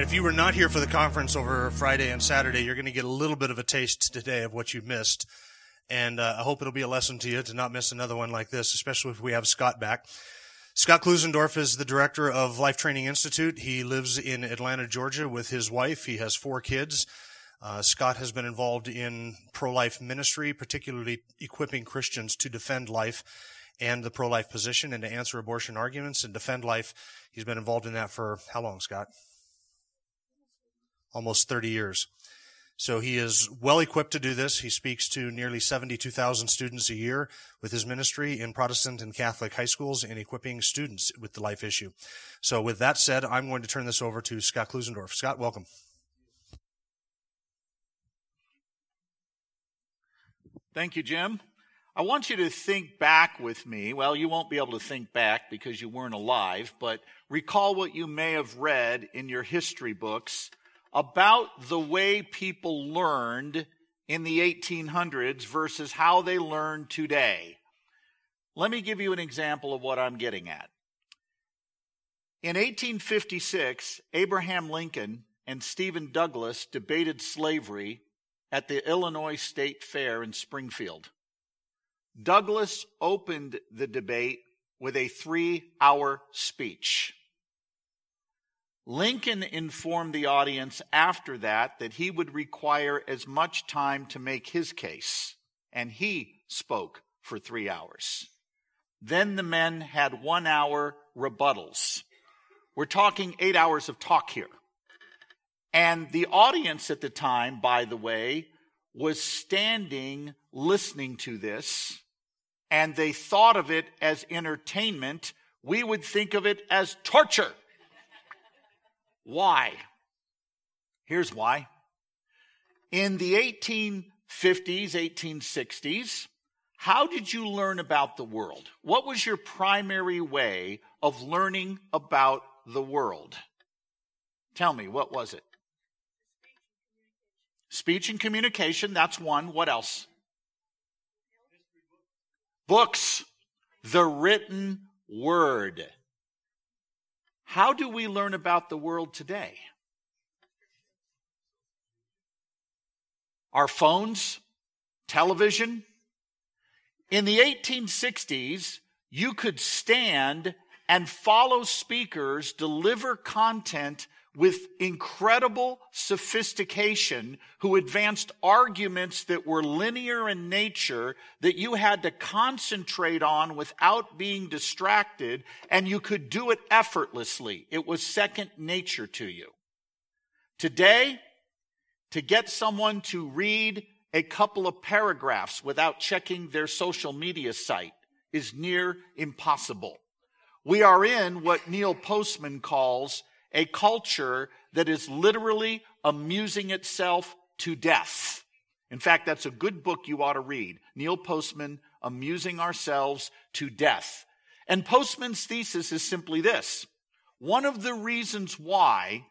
right, if you were not here for the conference over Friday and Saturday, you're going to get a little bit of a taste today of what you missed. And uh, I hope it'll be a lesson to you to not miss another one like this, especially if we have Scott back. Scott Klusendorf is the director of Life Training Institute. He lives in Atlanta, Georgia with his wife. He has four kids. Uh, Scott has been involved in pro-life ministry, particularly equipping Christians to defend life and the pro-life position and to answer abortion arguments and defend life. He's been involved in that for how long, Scott? Almost 30 years. So he is well equipped to do this. He speaks to nearly 72,000 students a year with his ministry in Protestant and Catholic high schools and equipping students with the life issue. So with that said, I'm going to turn this over to Scott Klusendorf. Scott, welcome. Thank you, Jim. I want you to think back with me. Well, you won't be able to think back because you weren't alive, but recall what you may have read in your history books about the way people learned in the 1800s versus how they learn today. Let me give you an example of what I'm getting at. In 1856, Abraham Lincoln and Stephen Douglas debated slavery at the Illinois State Fair in Springfield. Douglas opened the debate with a three hour speech. Lincoln informed the audience after that that he would require as much time to make his case, and he spoke for three hours. Then the men had one hour rebuttals. We're talking eight hours of talk here. And the audience at the time, by the way, was standing listening to this, and they thought of it as entertainment. We would think of it as torture. Why? Here's why. In the 1850s, 1860s, how did you learn about the world? What was your primary way of learning about the world? Tell me, what was it? Speech and communication, that's one. What else? Books. The written word. How do we learn about the world today? Our phones, television. In the 1860s, you could stand and follow speakers deliver content with incredible sophistication who advanced arguments that were linear in nature that you had to concentrate on without being distracted and you could do it effortlessly. It was second nature to you. Today, to get someone to read a couple of paragraphs without checking their social media site is near impossible. We are in what Neil Postman calls a culture that is literally amusing itself to death. In fact, that's a good book you ought to read. Neil Postman, Amusing Ourselves to Death. And Postman's thesis is simply this. One of the reasons why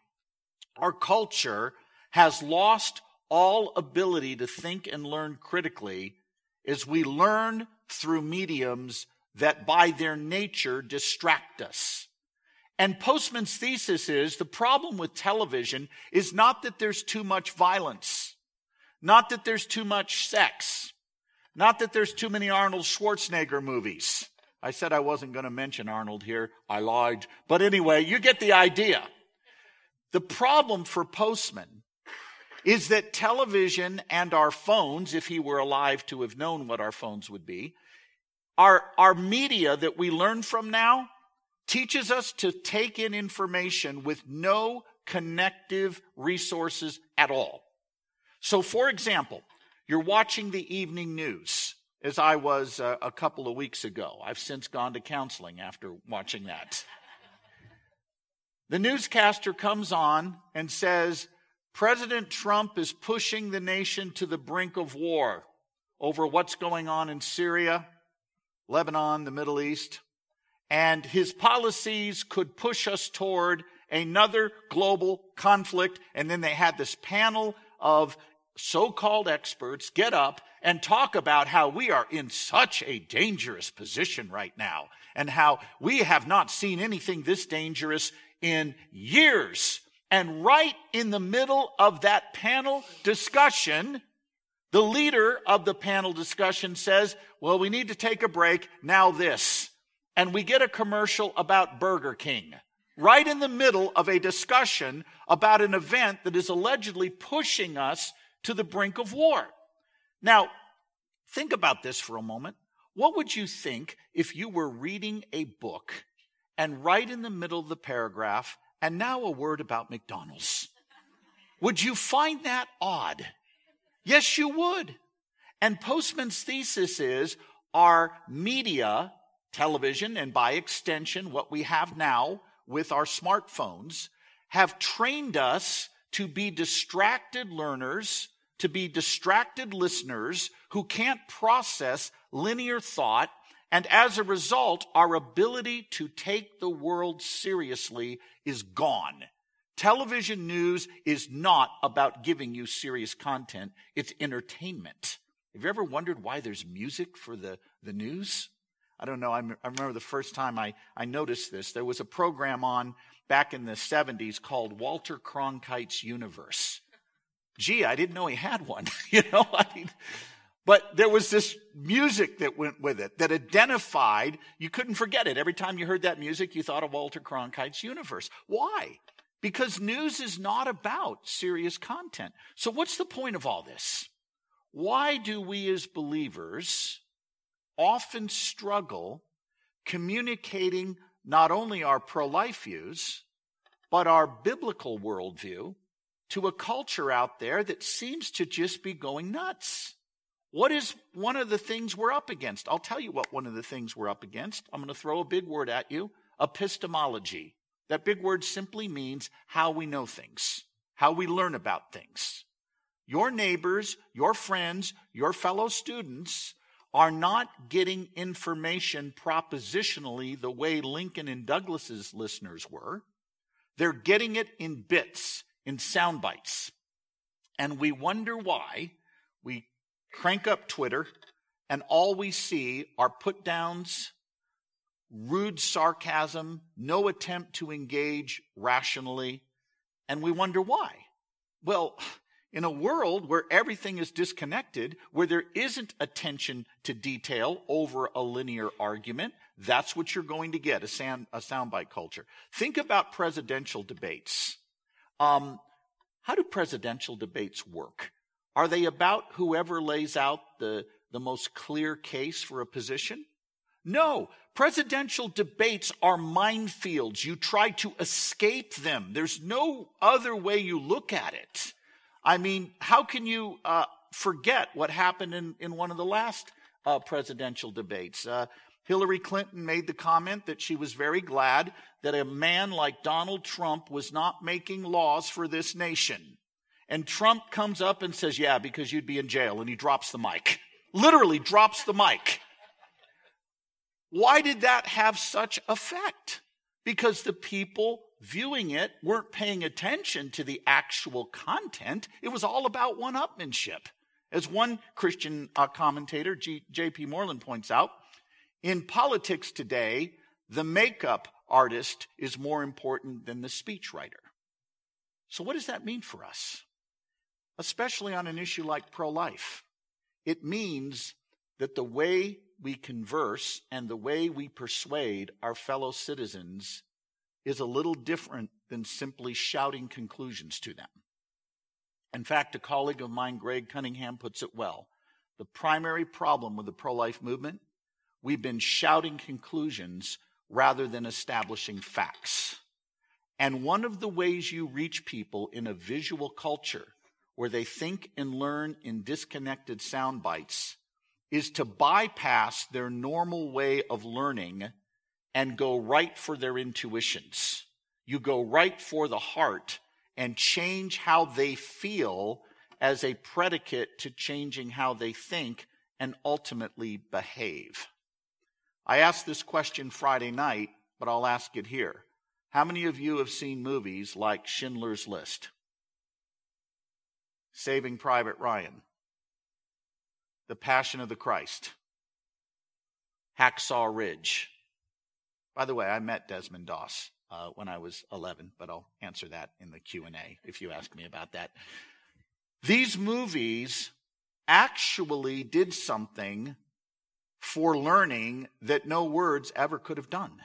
our culture has lost all ability to think and learn critically is we learn through mediums that by their nature distract us. And Postman's thesis is the problem with television is not that there's too much violence, not that there's too much sex, not that there's too many Arnold Schwarzenegger movies. I said I wasn't going to mention Arnold here. I lied. But anyway, you get the idea. The problem for Postman is that television and our phones, if he were alive to have known what our phones would be, our, our media that we learn from now teaches us to take in information with no connective resources at all. So, for example, you're watching the evening news, as I was uh, a couple of weeks ago. I've since gone to counseling after watching that. the newscaster comes on and says, President Trump is pushing the nation to the brink of war. over what's going on in Syria, Lebanon, the Middle East, and his policies could push us toward another global conflict. And then they had this panel of so-called experts get up and talk about how we are in such a dangerous position right now and how we have not seen anything this dangerous in years. And right in the middle of that panel discussion, the leader of the panel discussion says, well, we need to take a break. Now this. And we get a commercial about Burger King right in the middle of a discussion about an event that is allegedly pushing us to the brink of war. Now, think about this for a moment. What would you think if you were reading a book and right in the middle of the paragraph, and now a word about McDonald's? Would you find that odd? Yes, you would. And Postman's thesis is our media, television, and by extension, what we have now with our smartphones, have trained us to be distracted learners to be distracted listeners who can't process linear thought. And as a result, our ability to take the world seriously is gone. Television news is not about giving you serious content. It's entertainment. Have you ever wondered why there's music for the, the news? I don't know. I, remember the first time I, I noticed this. There was a program on back in the 70s called Walter Cronkite's Universe gee, I didn't know he had one. you know, I mean, but there was this music that went with it that identified, you couldn't forget it. Every time you heard that music, you thought of Walter Cronkite's universe. Why? Because news is not about serious content. So what's the point of all this? Why do we as believers often struggle communicating not only our pro-life views, but our biblical worldview to a culture out there that seems to just be going nuts. What is one of the things we're up against? I'll tell you what one of the things we're up against. I'm going to throw a big word at you epistemology. That big word simply means how we know things, how we learn about things. Your neighbors, your friends, your fellow students are not getting information propositionally the way Lincoln and Douglas's listeners were. They're getting it in bits in sound bites. And we wonder why we crank up Twitter and all we see are put downs, rude sarcasm, no attempt to engage rationally. And we wonder why. Well, in a world where everything is disconnected, where there isn't attention to detail over a linear argument, that's what you're going to get, a, sound, a soundbite culture. Think about presidential debates. Um, how do presidential debates work? Are they about whoever lays out the, the most clear case for a position? No. Presidential debates are minefields. You try to escape them. There's no other way you look at it. I mean, how can you uh, forget what happened in, in one of the last uh, presidential debates? Uh, Hillary Clinton made the comment that she was very glad that a man like Donald Trump was not making laws for this nation. And Trump comes up and says, Yeah, because you'd be in jail. And he drops the mic. Literally drops the mic. Why did that have such effect? Because the people viewing it weren't paying attention to the actual content. It was all about one upmanship. As one Christian uh, commentator, J.P. Moreland, points out, in politics today, the makeup artist is more important than the speechwriter. So, what does that mean for us? Especially on an issue like pro life. It means that the way we converse and the way we persuade our fellow citizens is a little different than simply shouting conclusions to them. In fact, a colleague of mine, Greg Cunningham, puts it well. The primary problem with the pro life movement We've been shouting conclusions rather than establishing facts. And one of the ways you reach people in a visual culture where they think and learn in disconnected sound bites is to bypass their normal way of learning and go right for their intuitions. You go right for the heart and change how they feel as a predicate to changing how they think and ultimately behave. I asked this question Friday night, but I'll ask it here. How many of you have seen movies like Schindler's List? Saving Private Ryan? The Passion of the Christ? Hacksaw Ridge? By the way, I met Desmond Doss uh, when I was 11, but I'll answer that in the Q&A if you ask me about that. These movies actually did something for learning that no words ever could have done.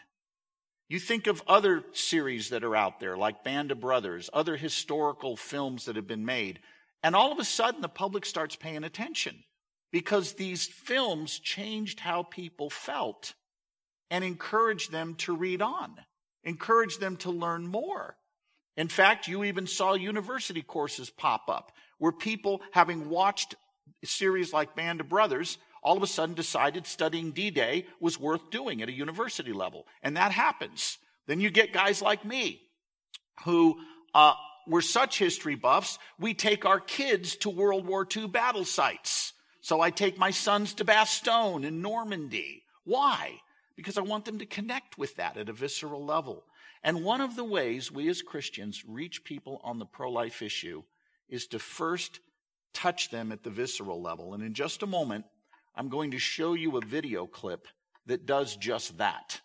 You think of other series that are out there, like Band of Brothers, other historical films that have been made, and all of a sudden the public starts paying attention because these films changed how people felt and encourage them to read on, encourage them to learn more. In fact, you even saw university courses pop up where people, having watched series like Band of Brothers, all of a sudden decided studying D Day was worth doing at a university level. And that happens. Then you get guys like me who uh, were such history buffs, we take our kids to World War II battle sites. So I take my sons to Bastogne in Normandy. Why? Because I want them to connect with that at a visceral level. And one of the ways we as Christians reach people on the pro life issue is to first touch them at the visceral level. And in just a moment, I'm going to show you a video clip that does just that.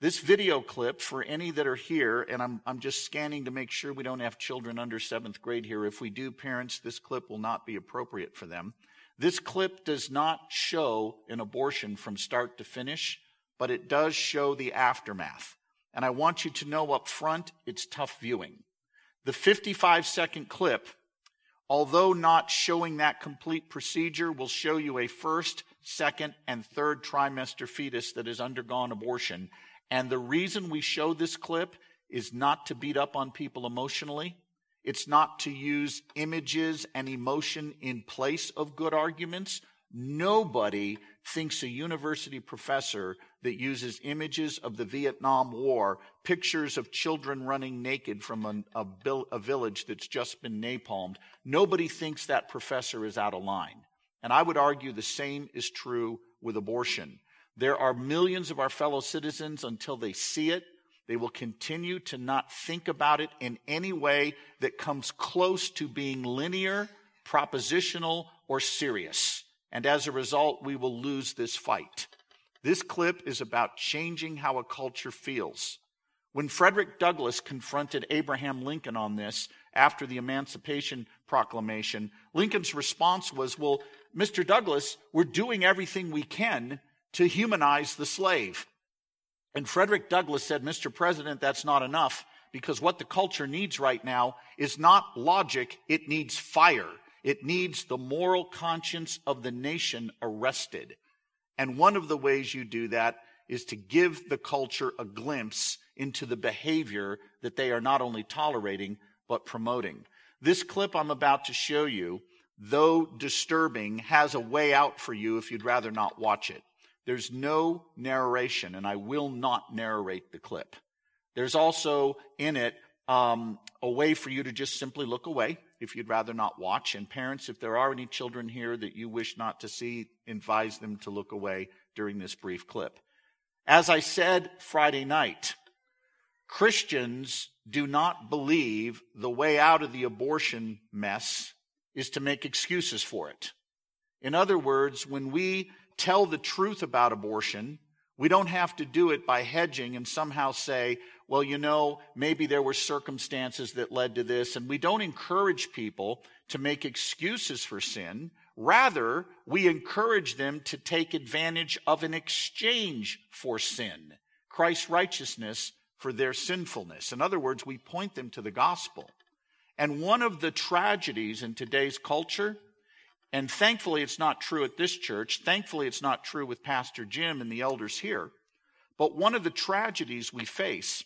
This video clip, for any that are here, and I'm, I'm just scanning to make sure we don't have children under seventh grade here. If we do, parents, this clip will not be appropriate for them. This clip does not show an abortion from start to finish, but it does show the aftermath. And I want you to know up front, it's tough viewing. The 55 second clip although not showing that complete procedure, will show you a first, second, and third trimester fetus that has undergone abortion. And the reason we show this clip is not to beat up on people emotionally. It's not to use images and emotion in place of good arguments. Nobody thinks a university professor that uses images of the Vietnam War, pictures of children running naked from a, a, village that's just been napalmed, nobody thinks that professor is out of line. And I would argue the same is true with abortion. There are millions of our fellow citizens until they see it. They will continue to not think about it in any way that comes close to being linear, propositional, or serious. And as a result, we will lose this fight. This clip is about changing how a culture feels. When Frederick Douglass confronted Abraham Lincoln on this after the Emancipation Proclamation, Lincoln's response was, Well, Mr. Douglass, we're doing everything we can to humanize the slave. And Frederick Douglass said, Mr. President, that's not enough because what the culture needs right now is not logic, it needs fire. It needs the moral conscience of the nation arrested. And one of the ways you do that is to give the culture a glimpse into the behavior that they are not only tolerating, but promoting. This clip I'm about to show you, though disturbing, has a way out for you if you'd rather not watch it. There's no narration, and I will not narrate the clip. There's also in it um, a way for you to just simply look away if you'd rather not watch. And parents, if there are any children here that you wish not to see, advise them to look away during this brief clip. As I said Friday night, Christians do not believe the way out of the abortion mess is to make excuses for it. In other words, when we tell the truth about abortion, we don't have to do it by hedging and somehow say, well, you know, maybe there were circumstances that led to this. And we don't encourage people to make excuses for sin. Rather, we encourage them to take advantage of an exchange for sin, Christ's righteousness for their sinfulness. In other words, we point them to the gospel. And one of the tragedies in today's culture, and thankfully it's not true at this church, thankfully it's not true with Pastor Jim and the elders here, but one of the tragedies we face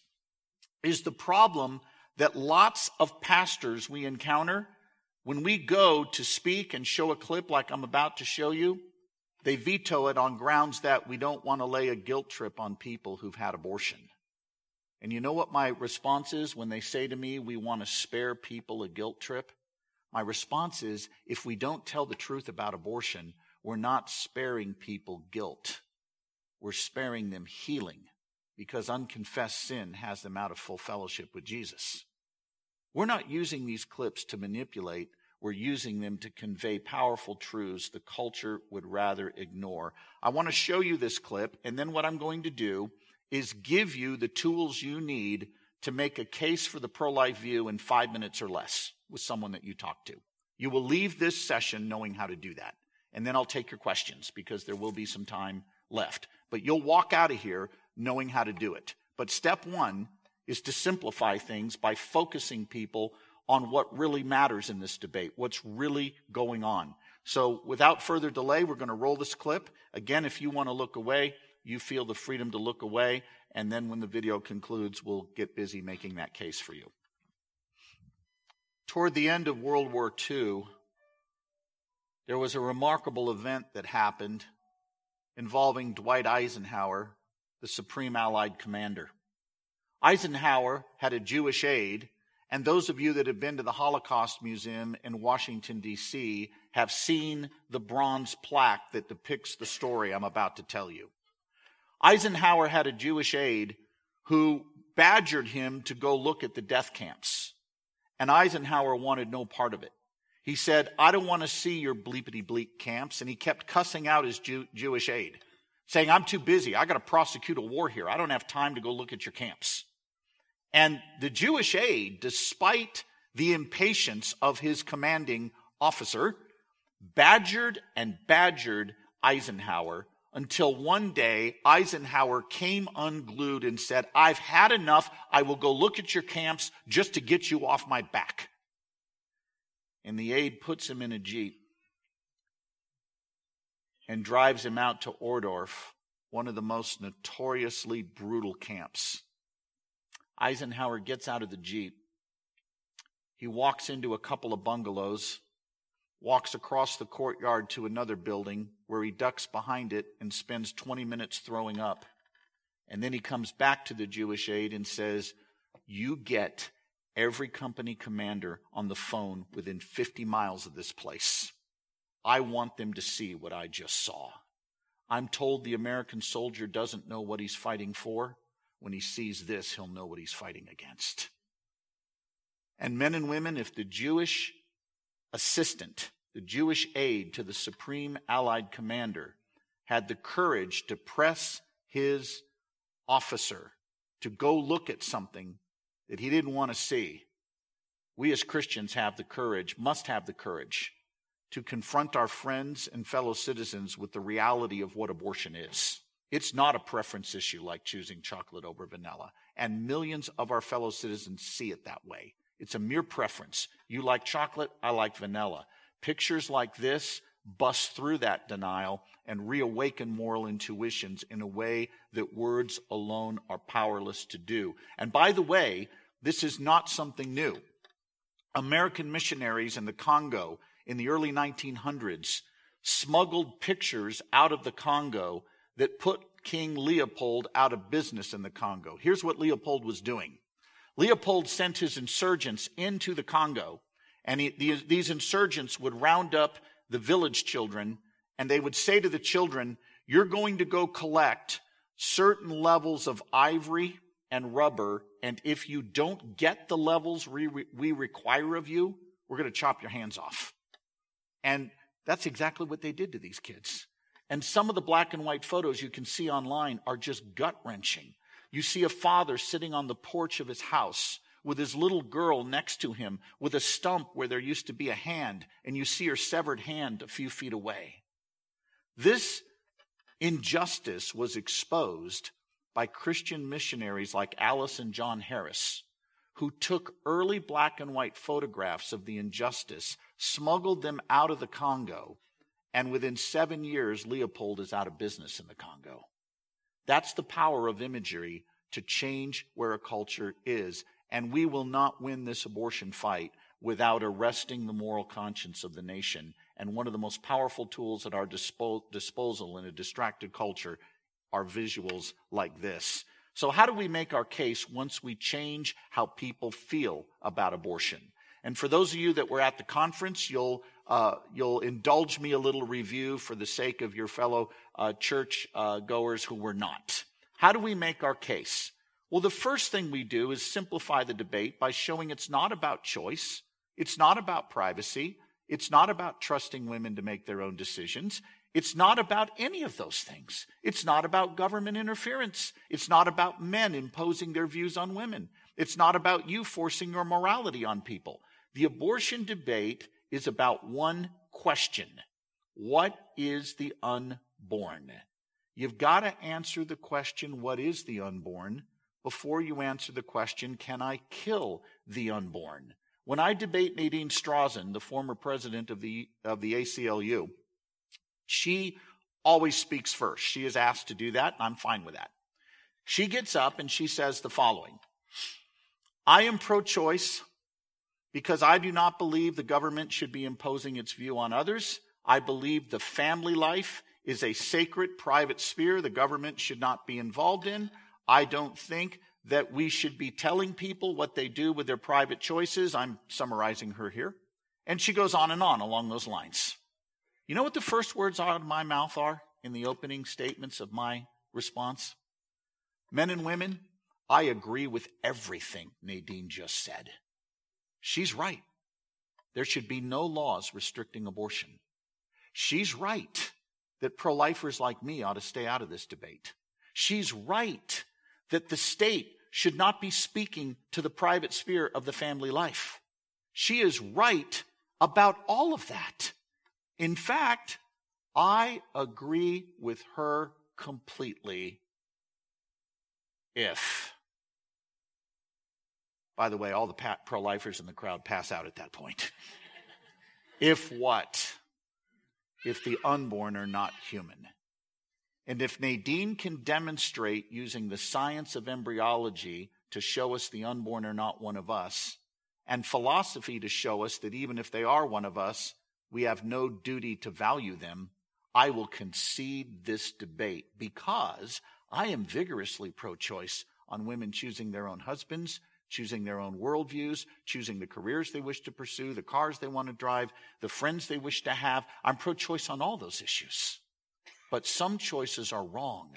is the problem that lots of pastors we encounter, when we go to speak and show a clip like I'm about to show you, they veto it on grounds that we don't want to lay a guilt trip on people who've had abortion. And you know what my response is when they say to me, we want to spare people a guilt trip? My response is, if we don't tell the truth about abortion, we're not sparing people guilt. We're sparing them healing because unconfessed sin has them out of full fellowship with Jesus. We're not using these clips to manipulate. We're using them to convey powerful truths the culture would rather ignore. I want to show you this clip, and then what I'm going to do is give you the tools you need to make a case for the pro life view in five minutes or less with someone that you talk to. You will leave this session knowing how to do that. And then I'll take your questions because there will be some time left. But you'll walk out of here knowing how to do it. But step one is to simplify things by focusing people on what really matters in this debate, what's really going on. So without further delay, we're going to roll this clip. Again, if you want to look away, you feel the freedom to look away. And then when the video concludes, we'll get busy making that case for you. Toward the end of World War II, there was a remarkable event that happened involving Dwight Eisenhower, the Supreme Allied Commander. Eisenhower had a Jewish aide, and those of you that have been to the Holocaust Museum in Washington, D.C., have seen the bronze plaque that depicts the story I'm about to tell you. Eisenhower had a Jewish aide who badgered him to go look at the death camps. And Eisenhower wanted no part of it. He said, I don't want to see your bleepity bleep camps. And he kept cussing out his Jew- Jewish aide, saying, I'm too busy. I got to prosecute a war here. I don't have time to go look at your camps. And the Jewish aide, despite the impatience of his commanding officer, badgered and badgered Eisenhower until one day Eisenhower came unglued and said, I've had enough. I will go look at your camps just to get you off my back. And the aide puts him in a Jeep and drives him out to Ohrdruf, one of the most notoriously brutal camps. Eisenhower gets out of the Jeep. He walks into a couple of bungalows walks across the courtyard to another building where he ducks behind it and spends 20 minutes throwing up. And then he comes back to the Jewish aide and says, You get every company commander on the phone within 50 miles of this place. I want them to see what I just saw. I'm told the American soldier doesn't know what he's fighting for. When he sees this, he'll know what he's fighting against. And men and women, if the Jewish assistant, the Jewish aide to the Supreme Allied Commander, had the courage to press his officer to go look at something that he didn't want to see. We as Christians have the courage, must have the courage, to confront our friends and fellow citizens with the reality of what abortion is. It's not a preference issue like choosing chocolate over vanilla. And millions of our fellow citizens see it that way. It's a mere preference. You like chocolate, I like vanilla. Pictures like this bust through that denial and reawaken moral intuitions in a way that words alone are powerless to do. And by the way, this is not something new. American missionaries in the Congo in the early 1900s smuggled pictures out of the Congo that put King Leopold out of business in the Congo. Here's what Leopold was doing. Leopold sent his insurgents into the Congo, and he, these, these insurgents would round up the village children, and they would say to the children, You're going to go collect certain levels of ivory and rubber, and if you don't get the levels we, we require of you, we're going to chop your hands off. And that's exactly what they did to these kids. And some of the black and white photos you can see online are just gut wrenching. You see a father sitting on the porch of his house with his little girl next to him with a stump where there used to be a hand, and you see her severed hand a few feet away. This injustice was exposed by Christian missionaries like Alice and John Harris, who took early black and white photographs of the injustice, smuggled them out of the Congo, and within seven years, Leopold is out of business in the Congo. That's the power of imagery to change where a culture is. And we will not win this abortion fight without arresting the moral conscience of the nation. And one of the most powerful tools at our dispo- disposal in a distracted culture are visuals like this. So, how do we make our case once we change how people feel about abortion? And for those of you that were at the conference, you'll, uh, you'll indulge me a little review for the sake of your fellow uh, church uh, goers who were not. How do we make our case? Well, the first thing we do is simplify the debate by showing it's not about choice, it's not about privacy, it's not about trusting women to make their own decisions. It's not about any of those things. It's not about government interference. It's not about men imposing their views on women. It's not about you forcing your morality on people. The abortion debate is about one question What is the unborn? You've got to answer the question, What is the unborn? before you answer the question, Can I kill the unborn? When I debate Nadine Strossen, the former president of the, of the ACLU, she always speaks first. She is asked to do that, and I'm fine with that. She gets up and she says the following I am pro choice because I do not believe the government should be imposing its view on others. I believe the family life is a sacred private sphere the government should not be involved in. I don't think that we should be telling people what they do with their private choices. I'm summarizing her here. And she goes on and on along those lines. You know what the first words out of my mouth are in the opening statements of my response? Men and women, I agree with everything Nadine just said. She's right. There should be no laws restricting abortion. She's right that pro lifers like me ought to stay out of this debate. She's right that the state should not be speaking to the private sphere of the family life. She is right about all of that. In fact, I agree with her completely if. By the way, all the pro lifers in the crowd pass out at that point. if what? If the unborn are not human. And if Nadine can demonstrate using the science of embryology to show us the unborn are not one of us, and philosophy to show us that even if they are one of us, we have no duty to value them, I will concede this debate because I am vigorously pro choice on women choosing their own husbands, choosing their own worldviews, choosing the careers they wish to pursue, the cars they want to drive, the friends they wish to have. I'm pro choice on all those issues. But some choices are wrong,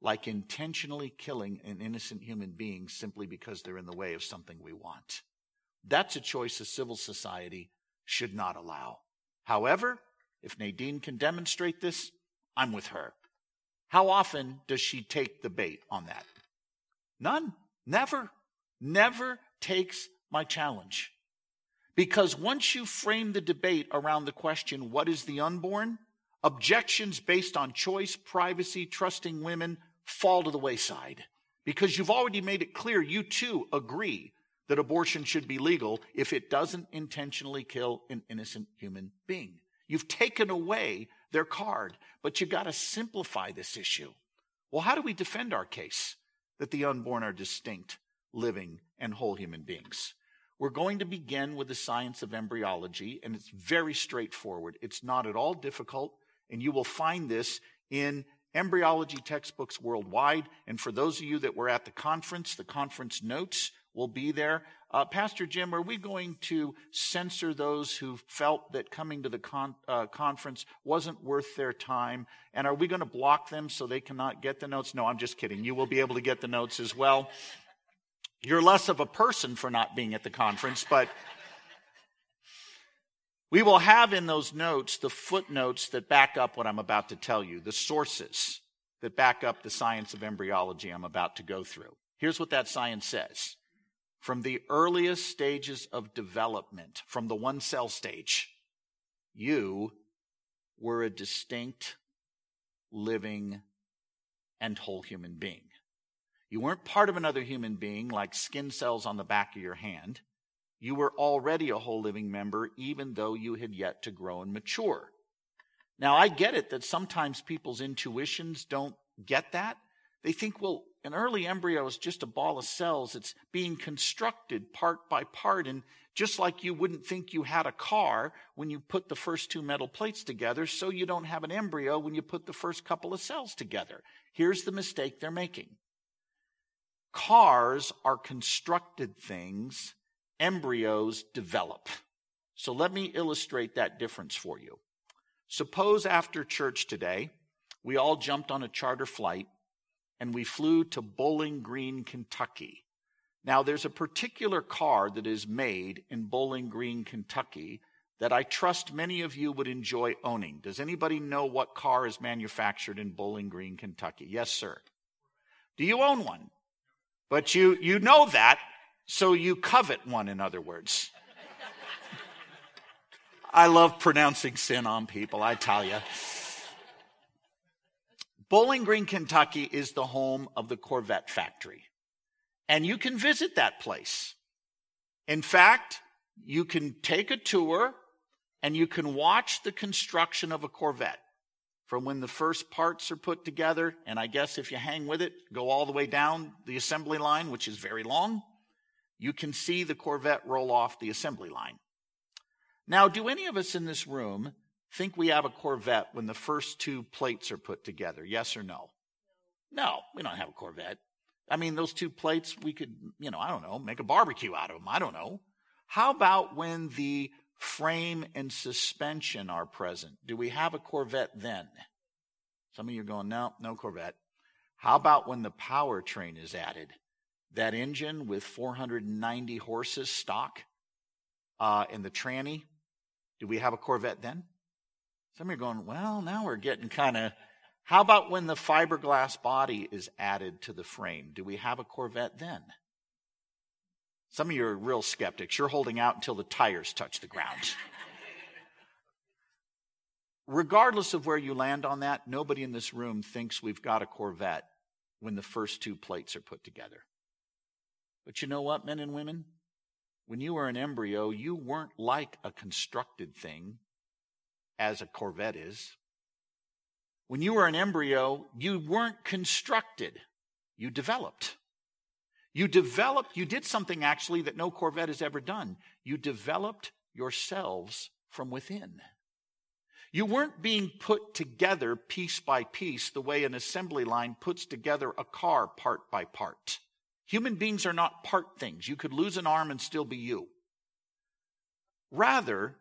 like intentionally killing an innocent human being simply because they're in the way of something we want. That's a choice a civil society should not allow. However, if Nadine can demonstrate this, I'm with her. How often does she take the bait on that? None. Never. Never takes my challenge. Because once you frame the debate around the question, what is the unborn? Objections based on choice, privacy, trusting women fall to the wayside because you've already made it clear you too agree that abortion should be legal if it doesn't intentionally kill an innocent human being. You've taken away their card, but you got to simplify this issue. Well, how do we defend our case that the unborn are distinct, living, and whole human beings? We're going to begin with the science of embryology, and it's very straightforward. It's not at all difficult. And you will find this in embryology textbooks worldwide. And for those of you that were at the conference, the conference notes will be there. Uh, Pastor Jim, are we going to censor those who felt that coming to the con- uh, conference wasn't worth their time? And are we going to block them so they cannot get the notes? No, I'm just kidding. You will be able to get the notes as well. You're less of a person for not being at the conference, but we will have in those notes the footnotes that back up what I'm about to tell you, the sources that back up the science of embryology I'm about to go through. Here's what that science says. From the earliest stages of development, from the one cell stage, you were a distinct, living, and whole human being. You weren't part of another human being like skin cells on the back of your hand. You were already a whole living member, even though you had yet to grow and mature. Now, I get it that sometimes people's intuitions don't get that. They think, well, an early embryo is just a ball of cells. It's being constructed part by part. And just like you wouldn't think you had a car when you put the first two metal plates together, so you don't have an embryo when you put the first couple of cells together. Here's the mistake they're making cars are constructed things embryos develop. So let me illustrate that difference for you. Suppose after church today, we all jumped on a charter flight and we flew to Bowling Green, Kentucky. Now, there's a particular car that is made in Bowling Green, Kentucky that I trust many of you would enjoy owning. Does anybody know what car is manufactured in Bowling Green, Kentucky? Yes, sir. Do you own one? But you, you know that, so you covet one, in other words. I love pronouncing sin on people, I tell you. Bowling Green, Kentucky is the home of the Corvette factory. And you can visit that place. In fact, you can take a tour and you can watch the construction of a Corvette from when the first parts are put together. And I guess if you hang with it, go all the way down the assembly line, which is very long, you can see the Corvette roll off the assembly line. Now, do any of us in this room think we have a Corvette when the first two plates are put together? Yes or no? No, we don't have a Corvette. I mean, those two plates, we could, you know, I don't know, make a barbecue out of them. I don't know. How about when the frame and suspension are present? Do we have a Corvette then? Some of you are going, no, no Corvette. How about when the powertrain is added? That engine with 490 horses stock uh, in the tranny, do we have a Corvette then? Some of you are going, well, now we're getting kind of. How about when the fiberglass body is added to the frame? Do we have a Corvette then? Some of you are real skeptics. You're holding out until the tires touch the ground. Regardless of where you land on that, nobody in this room thinks we've got a Corvette when the first two plates are put together. But you know what, men and women? When you were an embryo, you weren't like a constructed thing as a Corvette is. When you were an embryo, you weren't constructed, you developed. You developed, you did something actually that no Corvette has ever done. You developed yourselves from within. You weren't being put together piece by piece the way an assembly line puts together a car part by part. Human beings are not part things. You could lose an arm and still be you. Rather,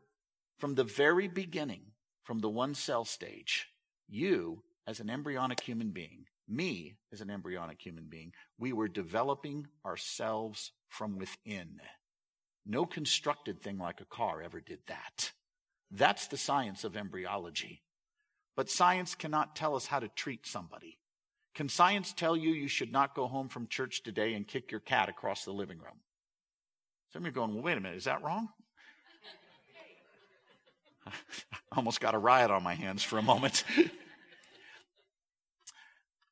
from the very beginning, from the one cell stage, you, as an embryonic human being, me, as an embryonic human being, we were developing ourselves from within. No constructed thing like a car ever did that. That's the science of embryology. But science cannot tell us how to treat somebody. Can science tell you you should not go home from church today and kick your cat across the living room? Some of you are going, well, wait a minute, is that wrong? I almost got a riot on my hands for a moment.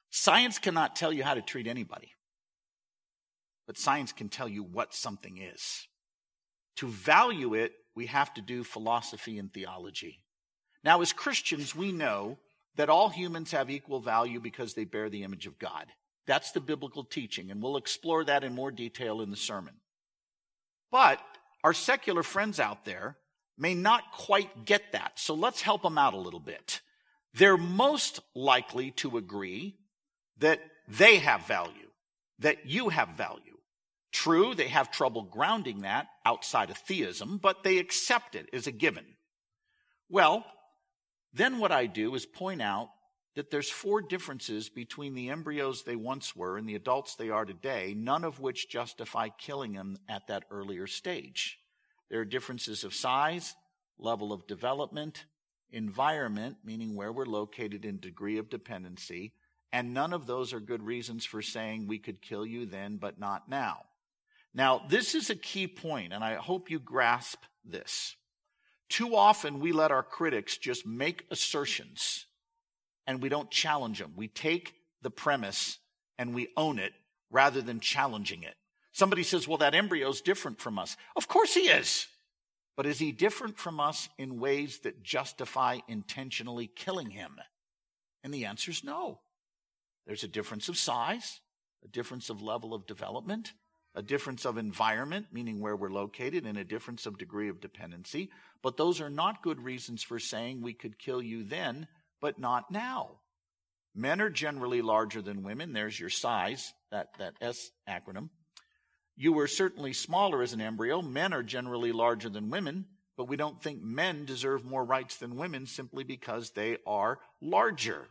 science cannot tell you how to treat anybody, but science can tell you what something is. To value it, we have to do philosophy and theology. Now, as Christians, we know that all humans have equal value because they bear the image of God. That's the biblical teaching, and we'll explore that in more detail in the sermon. But our secular friends out there may not quite get that, so let's help them out a little bit. They're most likely to agree that they have value, that you have value. True, they have trouble grounding that outside of theism, but they accept it as a given. Well, then what I do is point out that there's four differences between the embryos they once were and the adults they are today, none of which justify killing them at that earlier stage. There are differences of size, level of development, environment, meaning where we're located in degree of dependency, and none of those are good reasons for saying we could kill you then, but not now. Now, this is a key point, and I hope you grasp this. Too often we let our critics just make assertions and we don't challenge them. We take the premise and we own it rather than challenging it. Somebody says, well, that embryo is different from us. Of course he is. But is he different from us in ways that justify intentionally killing him? And the answer is no. There's a difference of size, a difference of level of development, a difference of environment, meaning where we're located, and a difference of degree of dependency. But those are not good reasons for saying we could kill you then, but not now. Men are generally larger than women. There's your size, that, that S acronym. You were certainly smaller as an embryo. Men are generally larger than women, but we don't think men deserve more rights than women simply because they are larger.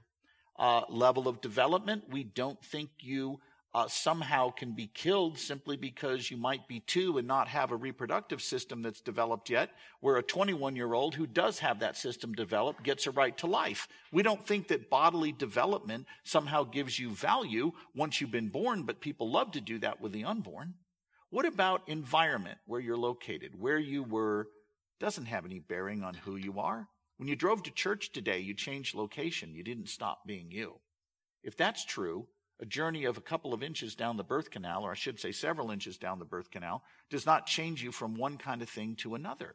Uh, level of development, we don't think you uh, somehow can be killed simply because you might be two and not have a reproductive system that's developed yet, where a 21 year old who does have that system developed gets a right to life. We don't think that bodily development somehow gives you value once you've been born, but people love to do that with the unborn. What about environment, where you're located, where you were, doesn't have any bearing on who you are? When you drove to church today, you changed location. You didn't stop being you. If that's true, a journey of a couple of inches down the birth canal, or I should say several inches down the birth canal, does not change you from one kind of thing to another.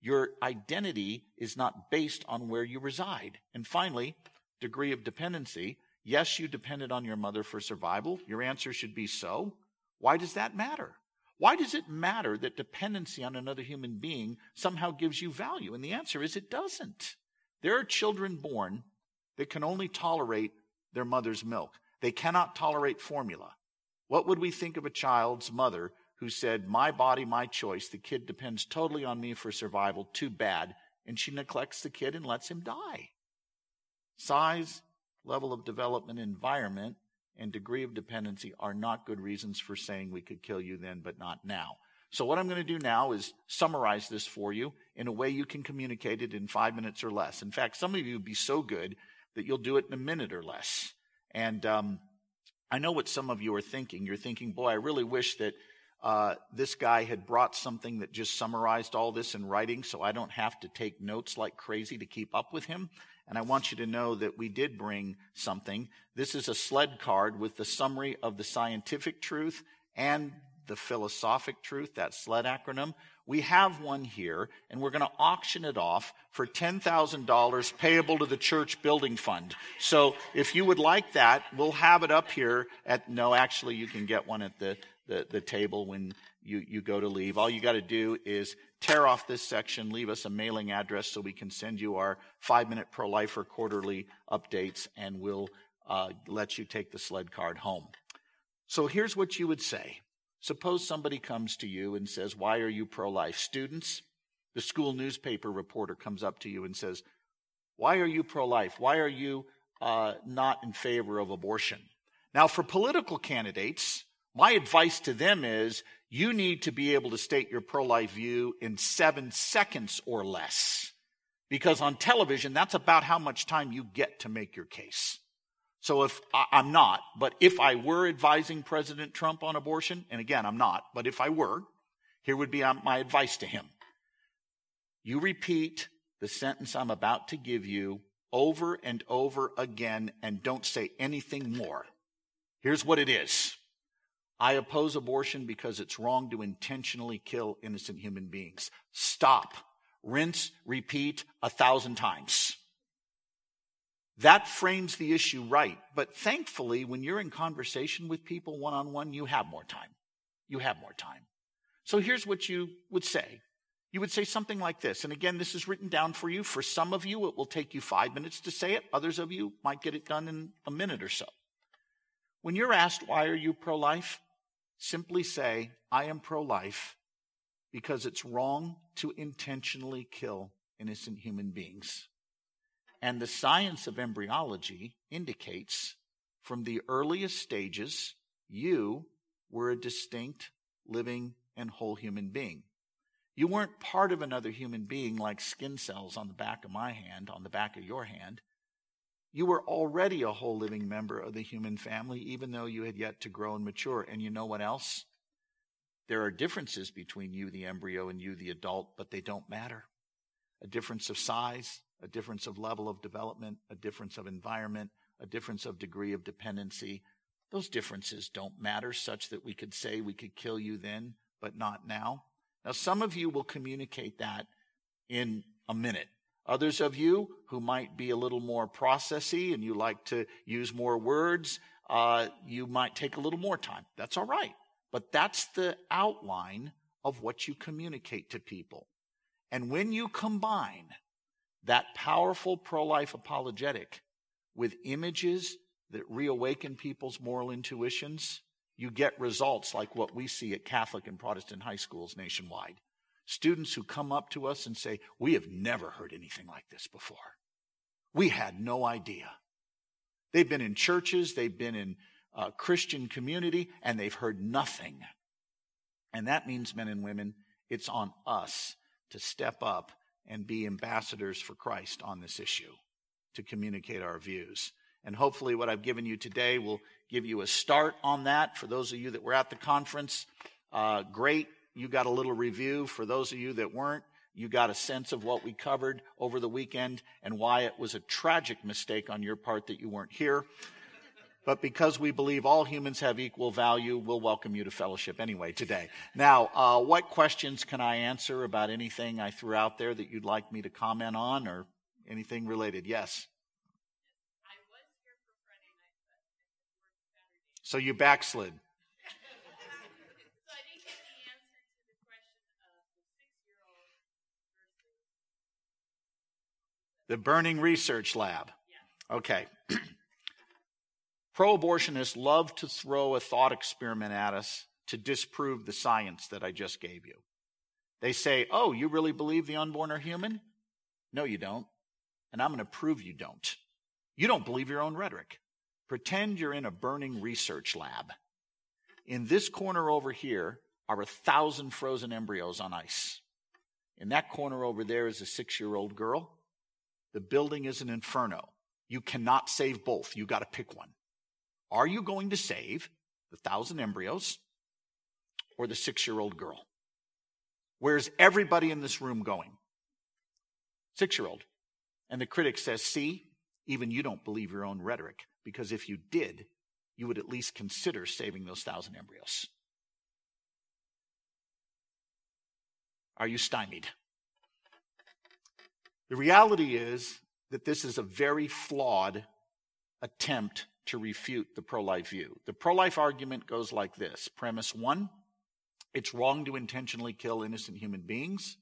Your identity is not based on where you reside. And finally, degree of dependency. Yes, you depended on your mother for survival. Your answer should be so. Why does that matter? Why does it matter that dependency on another human being somehow gives you value? And the answer is it doesn't. There are children born that can only tolerate their mother's milk. They cannot tolerate formula. What would we think of a child's mother who said, My body, my choice, the kid depends totally on me for survival, too bad, and she neglects the kid and lets him die? Size, level of development, environment, and degree of dependency are not good reasons for saying we could kill you then, but not now. So, what I'm going to do now is summarize this for you in a way you can communicate it in five minutes or less. In fact, some of you would be so good that you'll do it in a minute or less. And um, I know what some of you are thinking. You're thinking, boy, I really wish that uh, this guy had brought something that just summarized all this in writing so I don't have to take notes like crazy to keep up with him. And I want you to know that we did bring something. This is a sled card with the summary of the scientific truth and the philosophic truth, that SLED acronym. We have one here, and we're going to auction it off for $10,000 payable to the church building fund. So if you would like that, we'll have it up here at, no, actually, you can get one at the, the, the table when you, you go to leave. All you got to do is tear off this section, leave us a mailing address so we can send you our five minute pro lifer quarterly updates, and we'll uh, let you take the sled card home. So here's what you would say Suppose somebody comes to you and says, Why are you pro life? Students, the school newspaper reporter comes up to you and says, Why are you pro life? Why are you uh, not in favor of abortion? Now, for political candidates, my advice to them is you need to be able to state your pro life view in seven seconds or less. Because on television, that's about how much time you get to make your case. So if I'm not, but if I were advising President Trump on abortion, and again, I'm not, but if I were, here would be um, my advice to him. You repeat the sentence I'm about to give you over and over again and don't say anything more. Here's what it is. I oppose abortion because it's wrong to intentionally kill innocent human beings. Stop. Rinse, repeat a thousand times. That frames the issue right. But thankfully, when you're in conversation with people one on one, you have more time. You have more time. So here's what you would say. You would say something like this. And again, this is written down for you. For some of you, it will take you five minutes to say it. Others of you might get it done in a minute or so. When you're asked, why are you pro life? Simply say, I am pro life because it's wrong to intentionally kill innocent human beings. And the science of embryology indicates from the earliest stages, you were a distinct, living, and whole human being. You weren't part of another human being like skin cells on the back of my hand, on the back of your hand. You were already a whole living member of the human family, even though you had yet to grow and mature. And you know what else? There are differences between you, the embryo, and you, the adult, but they don't matter. A difference of size, a difference of level of development, a difference of environment, a difference of degree of dependency. Those differences don't matter such that we could say we could kill you then, but not now. Now, some of you will communicate that in a minute. Others of you who might be a little more processy and you like to use more words, uh, you might take a little more time. That's all right. But that's the outline of what you communicate to people. And when you combine that powerful pro life apologetic with images that reawaken people's moral intuitions, you get results like what we see at Catholic and Protestant high schools nationwide. Students who come up to us and say, We have never heard anything like this before. We had no idea. They've been in churches, they've been in a Christian community, and they've heard nothing. And that means, men and women, it's on us to step up and be ambassadors for Christ on this issue, to communicate our views. And hopefully, what I've given you today will give you a start on that. For those of you that were at the conference, uh, great. You got a little review. For those of you that weren't, you got a sense of what we covered over the weekend and why it was a tragic mistake on your part that you weren't here. But because we believe all humans have equal value, we'll welcome you to fellowship anyway today. Now, uh, what questions can I answer about anything I threw out there that you'd like me to comment on or anything related? Yes. So you backslid. The Burning Research Lab. Okay. Pro abortionists love to throw a thought experiment at us to disprove the science that I just gave you. They say, Oh, you really believe the unborn are human? No, you don't. And I'm going to prove you don't. You don't believe your own rhetoric. Pretend you're in a burning research lab. In this corner over here are a thousand frozen embryos on ice. In that corner over there is a six year old girl. The building is an inferno. You cannot save both. You got to pick one. Are you going to save the thousand embryos or the six year old girl? Where's everybody in this room going? Six year old. And the critic says, See, even you don't believe your own rhetoric because if you did, you would at least consider saving those thousand embryos. Are you stymied? The reality is that this is a very flawed attempt to refute the pro life view. The pro life argument goes like this Premise one, it's wrong to intentionally kill innocent human beings.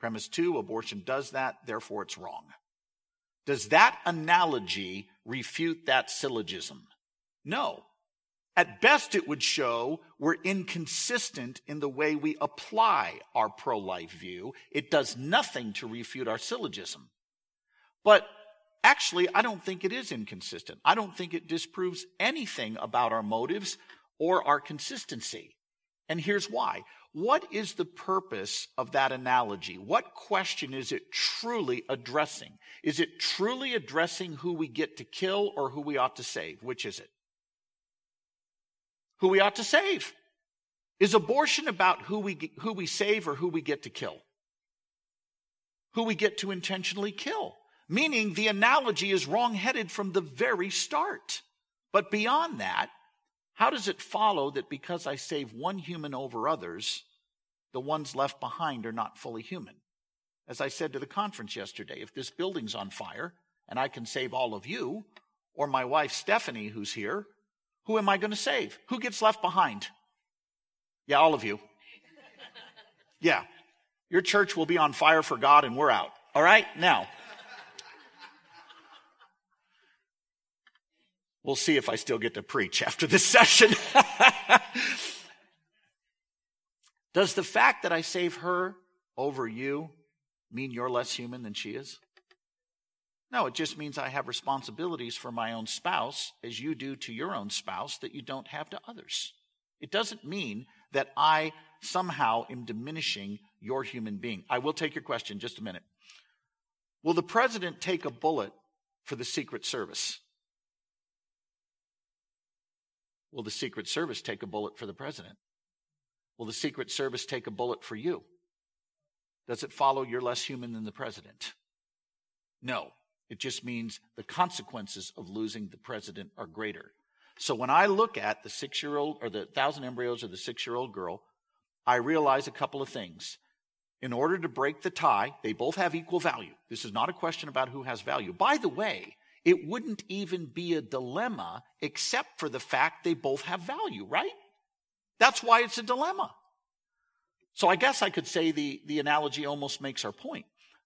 Premise two, abortion does that, therefore it's wrong. Does that analogy refute that syllogism? No. At best, it would show we're inconsistent in the way we apply our pro life view. It does nothing to refute our syllogism. But actually, I don't think it is inconsistent. I don't think it disproves anything about our motives or our consistency. And here's why. What is the purpose of that analogy? What question is it truly addressing? Is it truly addressing who we get to kill or who we ought to save? Which is it? Who we ought to save. Is abortion about who we, who we save or who we get to kill? Who we get to intentionally kill. Meaning the analogy is wrongheaded from the very start. But beyond that, how does it follow that because I save one human over others, the ones left behind are not fully human? As I said to the conference yesterday, if this building's on fire and I can save all of you, or my wife Stephanie, who's here, who am I going to save? Who gets left behind? Yeah, all of you. Yeah. Your church will be on fire for God and we're out. All right? Now, We'll see if I still get to preach after this session. Does the fact that I save her over you mean you're less human than she is? No, it just means I have responsibilities for my own spouse as you do to your own spouse that you don't have to others. It doesn't mean that I somehow am diminishing your human being. I will take your question just a minute. Will the president take a bullet for the Secret Service? Will the Secret Service take a bullet for the president? Will the Secret Service take a bullet for you? Does it follow you're less human than the president? No. It just means the consequences of losing the president are greater. So when I look at the six year old or the thousand embryos of the six year old girl, I realize a couple of things. In order to break the tie, they both have equal value. This is not a question about who has value. By the way, it wouldn't even be a dilemma except for the fact they both have value, right? That's why it's a dilemma. So I guess I could say the, the analogy almost makes our point.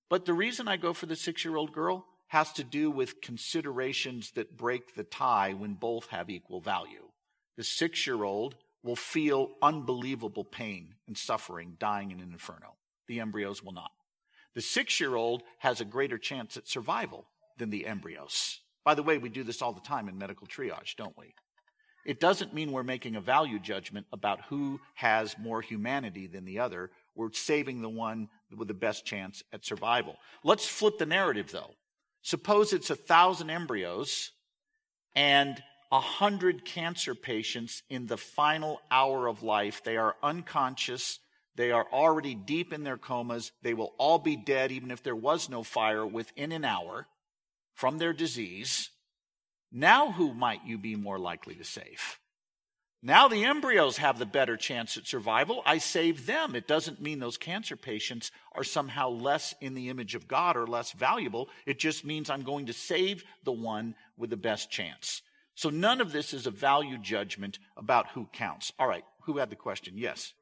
But the reason I go for the six year old girl has to do with considerations that break the tie when both have equal value. The six year old will feel unbelievable pain and suffering dying in an inferno. The embryos will not. The six year old has a greater chance at survival than the embryos. By the way, we do this all the time in medical triage, don't we? It doesn't mean we're making a value judgment about who has more humanity than the other. We're saving the one with the best chance at survival. Let's flip the narrative though. Suppose it's a thousand embryos and a hundred cancer patients in the final hour of life. They are unconscious. They are already deep in their comas. They will all be dead, even if there was no fire, within an hour from their disease. Now, who might you be more likely to save? Now the embryos have the better chance at survival. I save them. It doesn't mean those cancer patients are somehow less in the image of God or less valuable. It just means I'm going to save the one with the best chance. So none of this is a value judgment about who counts. All right, who had the question? Yes.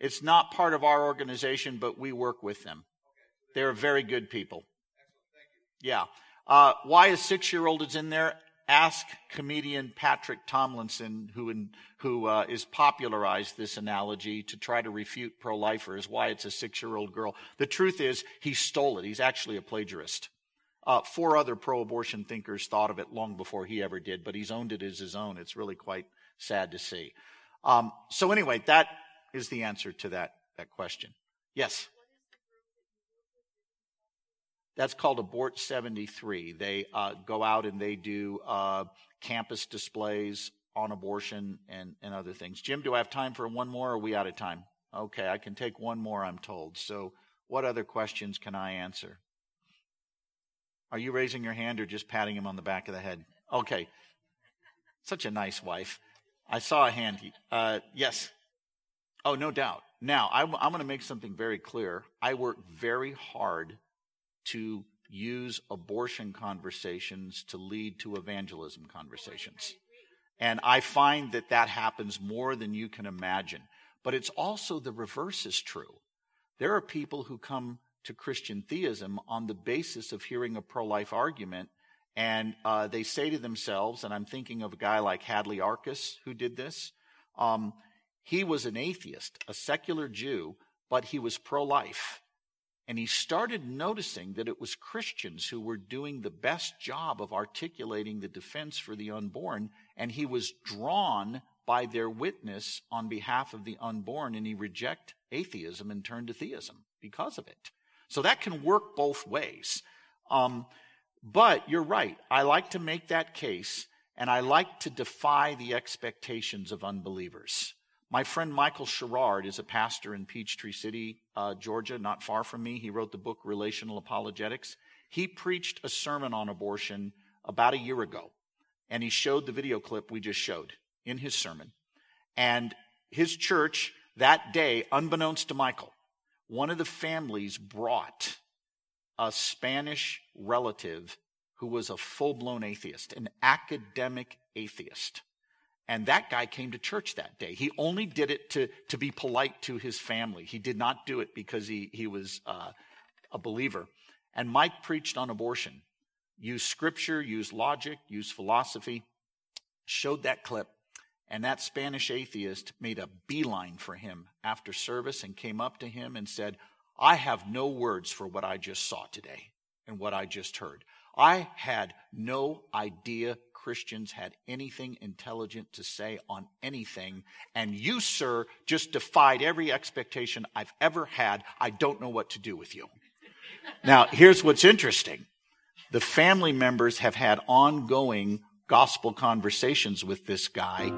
It's not part of our organization, but we work with them. They're very good people. Yeah. Uh, why a six year old is in there? Ask comedian Patrick Tomlinson, who, in, who uh, is popularized this analogy to try to refute pro lifers, why it's a six year old girl. The truth is, he stole it. He's actually a plagiarist. Uh, four other pro abortion thinkers thought of it long before he ever did, but he's owned it as his own. It's really quite sad to see. Um, so, anyway, that is the answer to that, that question. Yes? That's called Abort 73. They uh, go out and they do uh, campus displays on abortion and, and other things. Jim, do I have time for one more or are we out of time? Okay, I can take one more, I'm told. So, what other questions can I answer? Are you raising your hand or just patting him on the back of the head? Okay. Such a nice wife. I saw a hand. Uh, yes. Oh, no doubt. Now, I'm, I'm going to make something very clear. I work very hard to use abortion conversations to lead to evangelism conversations. And I find that that happens more than you can imagine. But it's also the reverse is true. There are people who come to Christian theism on the basis of hearing a pro life argument, and uh, they say to themselves, and I'm thinking of a guy like Hadley Arkes who did this. Um, he was an atheist, a secular Jew, but he was pro life. And he started noticing that it was Christians who were doing the best job of articulating the defense for the unborn. And he was drawn by their witness on behalf of the unborn, and he rejected atheism and turned to theism because of it. So that can work both ways. Um, but you're right. I like to make that case, and I like to defy the expectations of unbelievers. My friend Michael Sherrard is a pastor in Peachtree City, uh, Georgia, not far from me. He wrote the book Relational Apologetics. He preached a sermon on abortion about a year ago, and he showed the video clip we just showed in his sermon. And his church that day, unbeknownst to Michael, one of the families brought a Spanish relative who was a full blown atheist, an academic atheist. And that guy came to church that day. He only did it to, to be polite to his family. He did not do it because he, he was uh, a believer. And Mike preached on abortion. Used scripture, used logic, used philosophy, showed that clip. And that Spanish atheist made a beeline for him after service and came up to him and said, I have no words for what I just saw today and what I just heard. I had no idea Christians had anything intelligent to say on anything. And you, sir, just defied every expectation I've ever had. I don't know what to do with you. Now, here's what's interesting. The family members have had ongoing gospel conversations with this guy.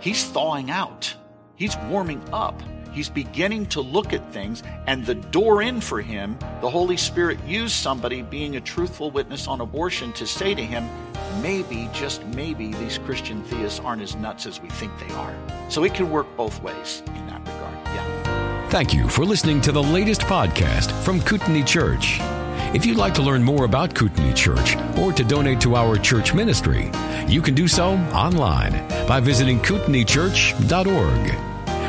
He's thawing out. He's warming up. He's beginning to look at things, and the door in for him, the Holy Spirit used somebody being a truthful witness on abortion to say to him, maybe, just maybe, these Christian theists aren't as nuts as we think they are. So it can work both ways in that regard. Yeah. Thank you for listening to the latest podcast from Kootenai Church. If you'd like to learn more about Kootenai Church or to donate to our church ministry, you can do so online by visiting kootenaichurch.org.